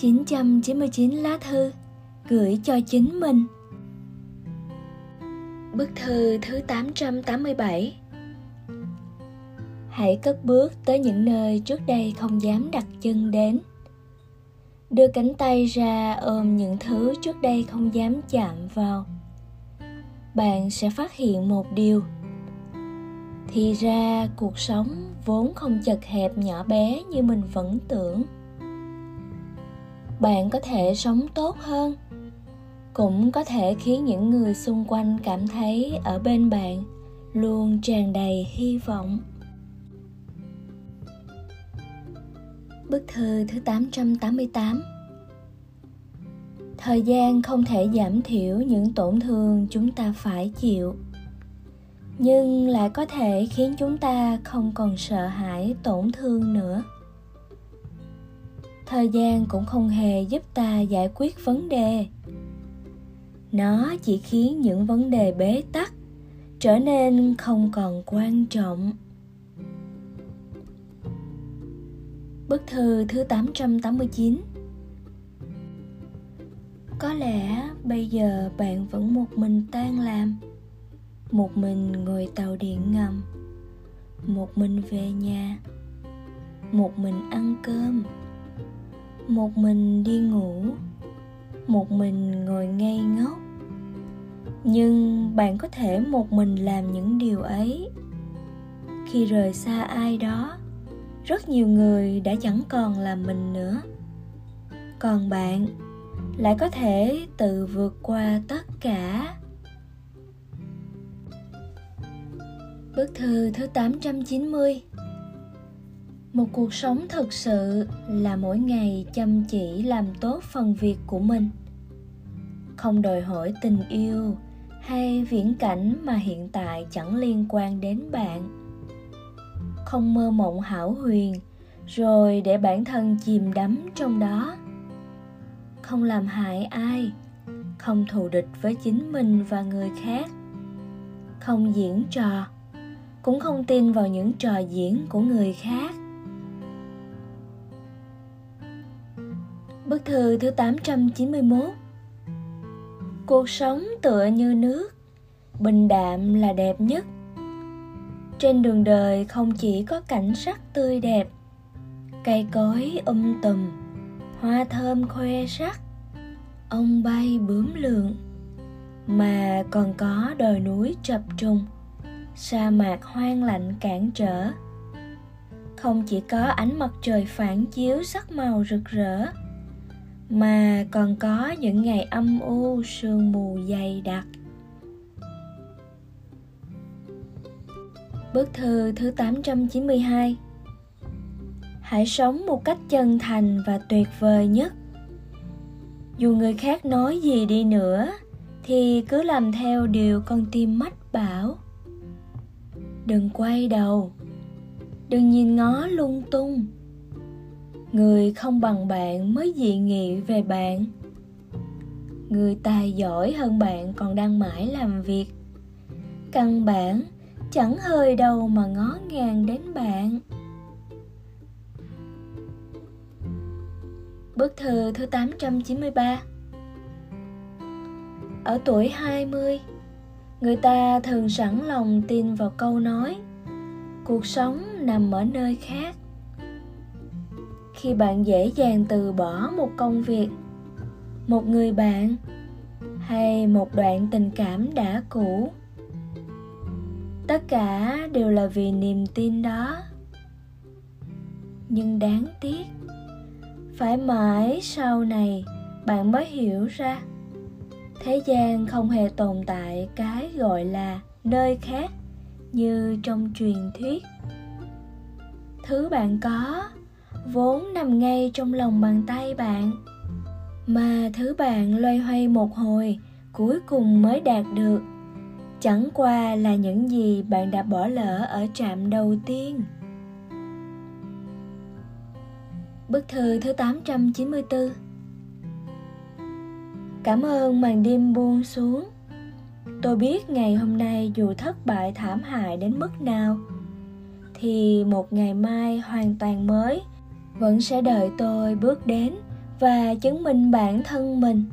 999 lá thư, gửi cho chính mình. Bức thư thứ 887 Hãy cất bước tới những nơi trước đây không dám đặt chân đến. Đưa cánh tay ra ôm những thứ trước đây không dám chạm vào. Bạn sẽ phát hiện một điều. Thì ra cuộc sống vốn không chật hẹp nhỏ bé như mình vẫn tưởng bạn có thể sống tốt hơn. Cũng có thể khiến những người xung quanh cảm thấy ở bên bạn luôn tràn đầy hy vọng. Bức thư thứ 888 Thời gian không thể giảm thiểu những tổn thương chúng ta phải chịu, nhưng lại có thể khiến chúng ta không còn sợ hãi tổn thương nữa thời gian cũng không hề giúp ta giải quyết vấn đề. Nó chỉ khiến những vấn đề bế tắc trở nên không còn quan trọng. Bức thư thứ 889 Có lẽ bây giờ bạn vẫn một mình tan làm, Một mình ngồi tàu điện ngầm, Một mình về nhà, Một mình ăn cơm một mình đi ngủ, một mình ngồi ngây ngốc. Nhưng bạn có thể một mình làm những điều ấy. Khi rời xa ai đó, rất nhiều người đã chẳng còn là mình nữa. Còn bạn lại có thể tự vượt qua tất cả. Bức thư thứ 890 một cuộc sống thực sự là mỗi ngày chăm chỉ làm tốt phần việc của mình. Không đòi hỏi tình yêu hay viễn cảnh mà hiện tại chẳng liên quan đến bạn. Không mơ mộng hảo huyền rồi để bản thân chìm đắm trong đó. Không làm hại ai, không thù địch với chính mình và người khác. Không diễn trò, cũng không tin vào những trò diễn của người khác. Bức thư thứ 891 Cuộc sống tựa như nước, Bình đạm là đẹp nhất. Trên đường đời không chỉ có cảnh sắc tươi đẹp, Cây cối um tùm, Hoa thơm khoe sắc, Ông bay bướm lượn, Mà còn có đồi núi chập trùng, Sa mạc hoang lạnh cản trở. Không chỉ có ánh mặt trời phản chiếu sắc màu rực rỡ mà còn có những ngày âm u sương mù dày đặc. Bức thư thứ 892 Hãy sống một cách chân thành và tuyệt vời nhất. Dù người khác nói gì đi nữa thì cứ làm theo điều con tim mách bảo. Đừng quay đầu, đừng nhìn ngó lung tung người không bằng bạn mới dị nghị về bạn. Người tài giỏi hơn bạn còn đang mãi làm việc. Căn bản chẳng hơi đâu mà ngó ngàng đến bạn. Bức thư thứ 893 Ở tuổi 20, người ta thường sẵn lòng tin vào câu nói Cuộc sống nằm ở nơi khác khi bạn dễ dàng từ bỏ một công việc, một người bạn hay một đoạn tình cảm đã cũ. Tất cả đều là vì niềm tin đó. Nhưng đáng tiếc, phải mãi sau này bạn mới hiểu ra, thế gian không hề tồn tại cái gọi là nơi khác như trong truyền thuyết. Thứ bạn có vốn nằm ngay trong lòng bàn tay bạn. Mà thứ bạn loay hoay một hồi, cuối cùng mới đạt được. Chẳng qua là những gì bạn đã bỏ lỡ ở trạm đầu tiên. Bức thư thứ 894 Cảm ơn màn đêm buông xuống. Tôi biết ngày hôm nay dù thất bại thảm hại đến mức nào, Thì một ngày mai hoàn toàn mới vẫn sẽ đợi tôi bước đến và chứng minh bản thân mình.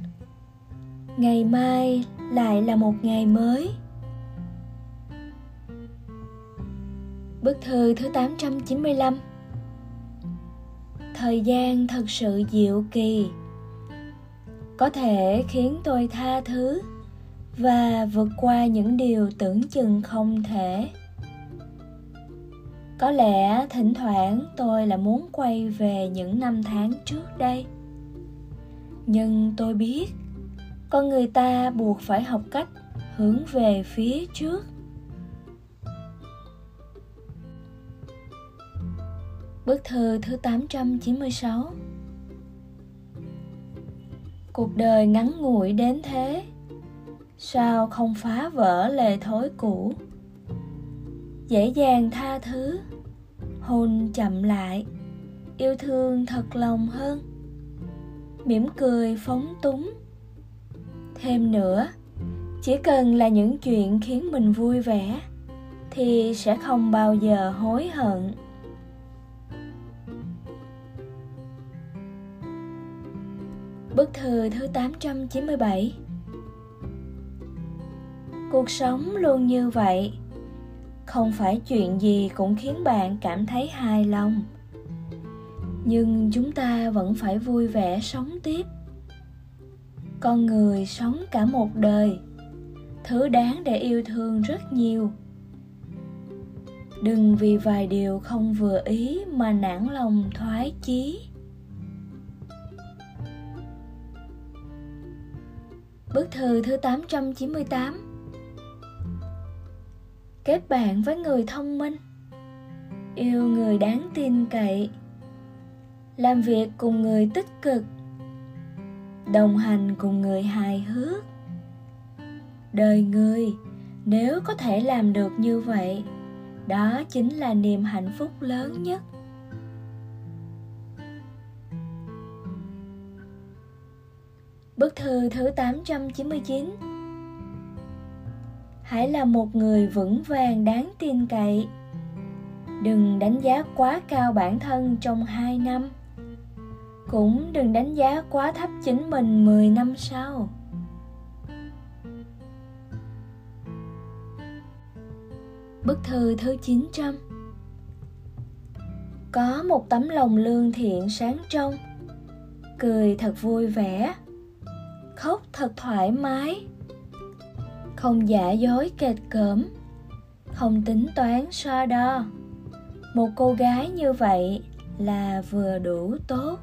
Ngày mai lại là một ngày mới. Bức thư thứ 895 Thời gian thật sự diệu kỳ. Có thể khiến tôi tha thứ Và vượt qua những điều tưởng chừng không thể. Có lẽ thỉnh thoảng tôi là muốn quay về những năm tháng trước đây. Nhưng tôi biết, Con người ta buộc phải học cách hướng về phía trước. Bức thư thứ 896 Cuộc đời ngắn ngủi đến thế, Sao không phá vỡ lề thói cũ? Dễ dàng tha thứ. Hôn chậm lại, Yêu thương thật lòng hơn. Mỉm cười phóng túng. Thêm nữa, Chỉ cần là những chuyện khiến mình vui vẻ, Thì sẽ không bao giờ hối hận. Bức thư thứ 897 Cuộc sống luôn như vậy. Không phải chuyện gì cũng khiến bạn cảm thấy hài lòng. Nhưng chúng ta vẫn phải vui vẻ sống tiếp. Con người sống cả một đời, Thứ đáng để yêu thương rất nhiều. Đừng vì vài điều không vừa ý mà nản lòng thoái chí. Bức thư thứ 898 Kết bạn với người thông minh. Yêu người đáng tin cậy. Làm việc cùng người tích cực. Đồng hành cùng người hài hước. Đời người, nếu có thể làm được như vậy, Đó chính là niềm hạnh phúc lớn nhất. Bức thư thứ 899 Hãy là một người vững vàng đáng tin cậy. Đừng đánh giá quá cao bản thân trong 2 năm. Cũng đừng đánh giá quá thấp chính mình 10 năm sau. Bức thư thứ 900 Có một tấm lòng lương thiện sáng trong. Cười thật vui vẻ. Khóc thật thoải mái không giả dối kệt cỡm. Không tính toán so đo. Một cô gái như vậy là vừa đủ tốt.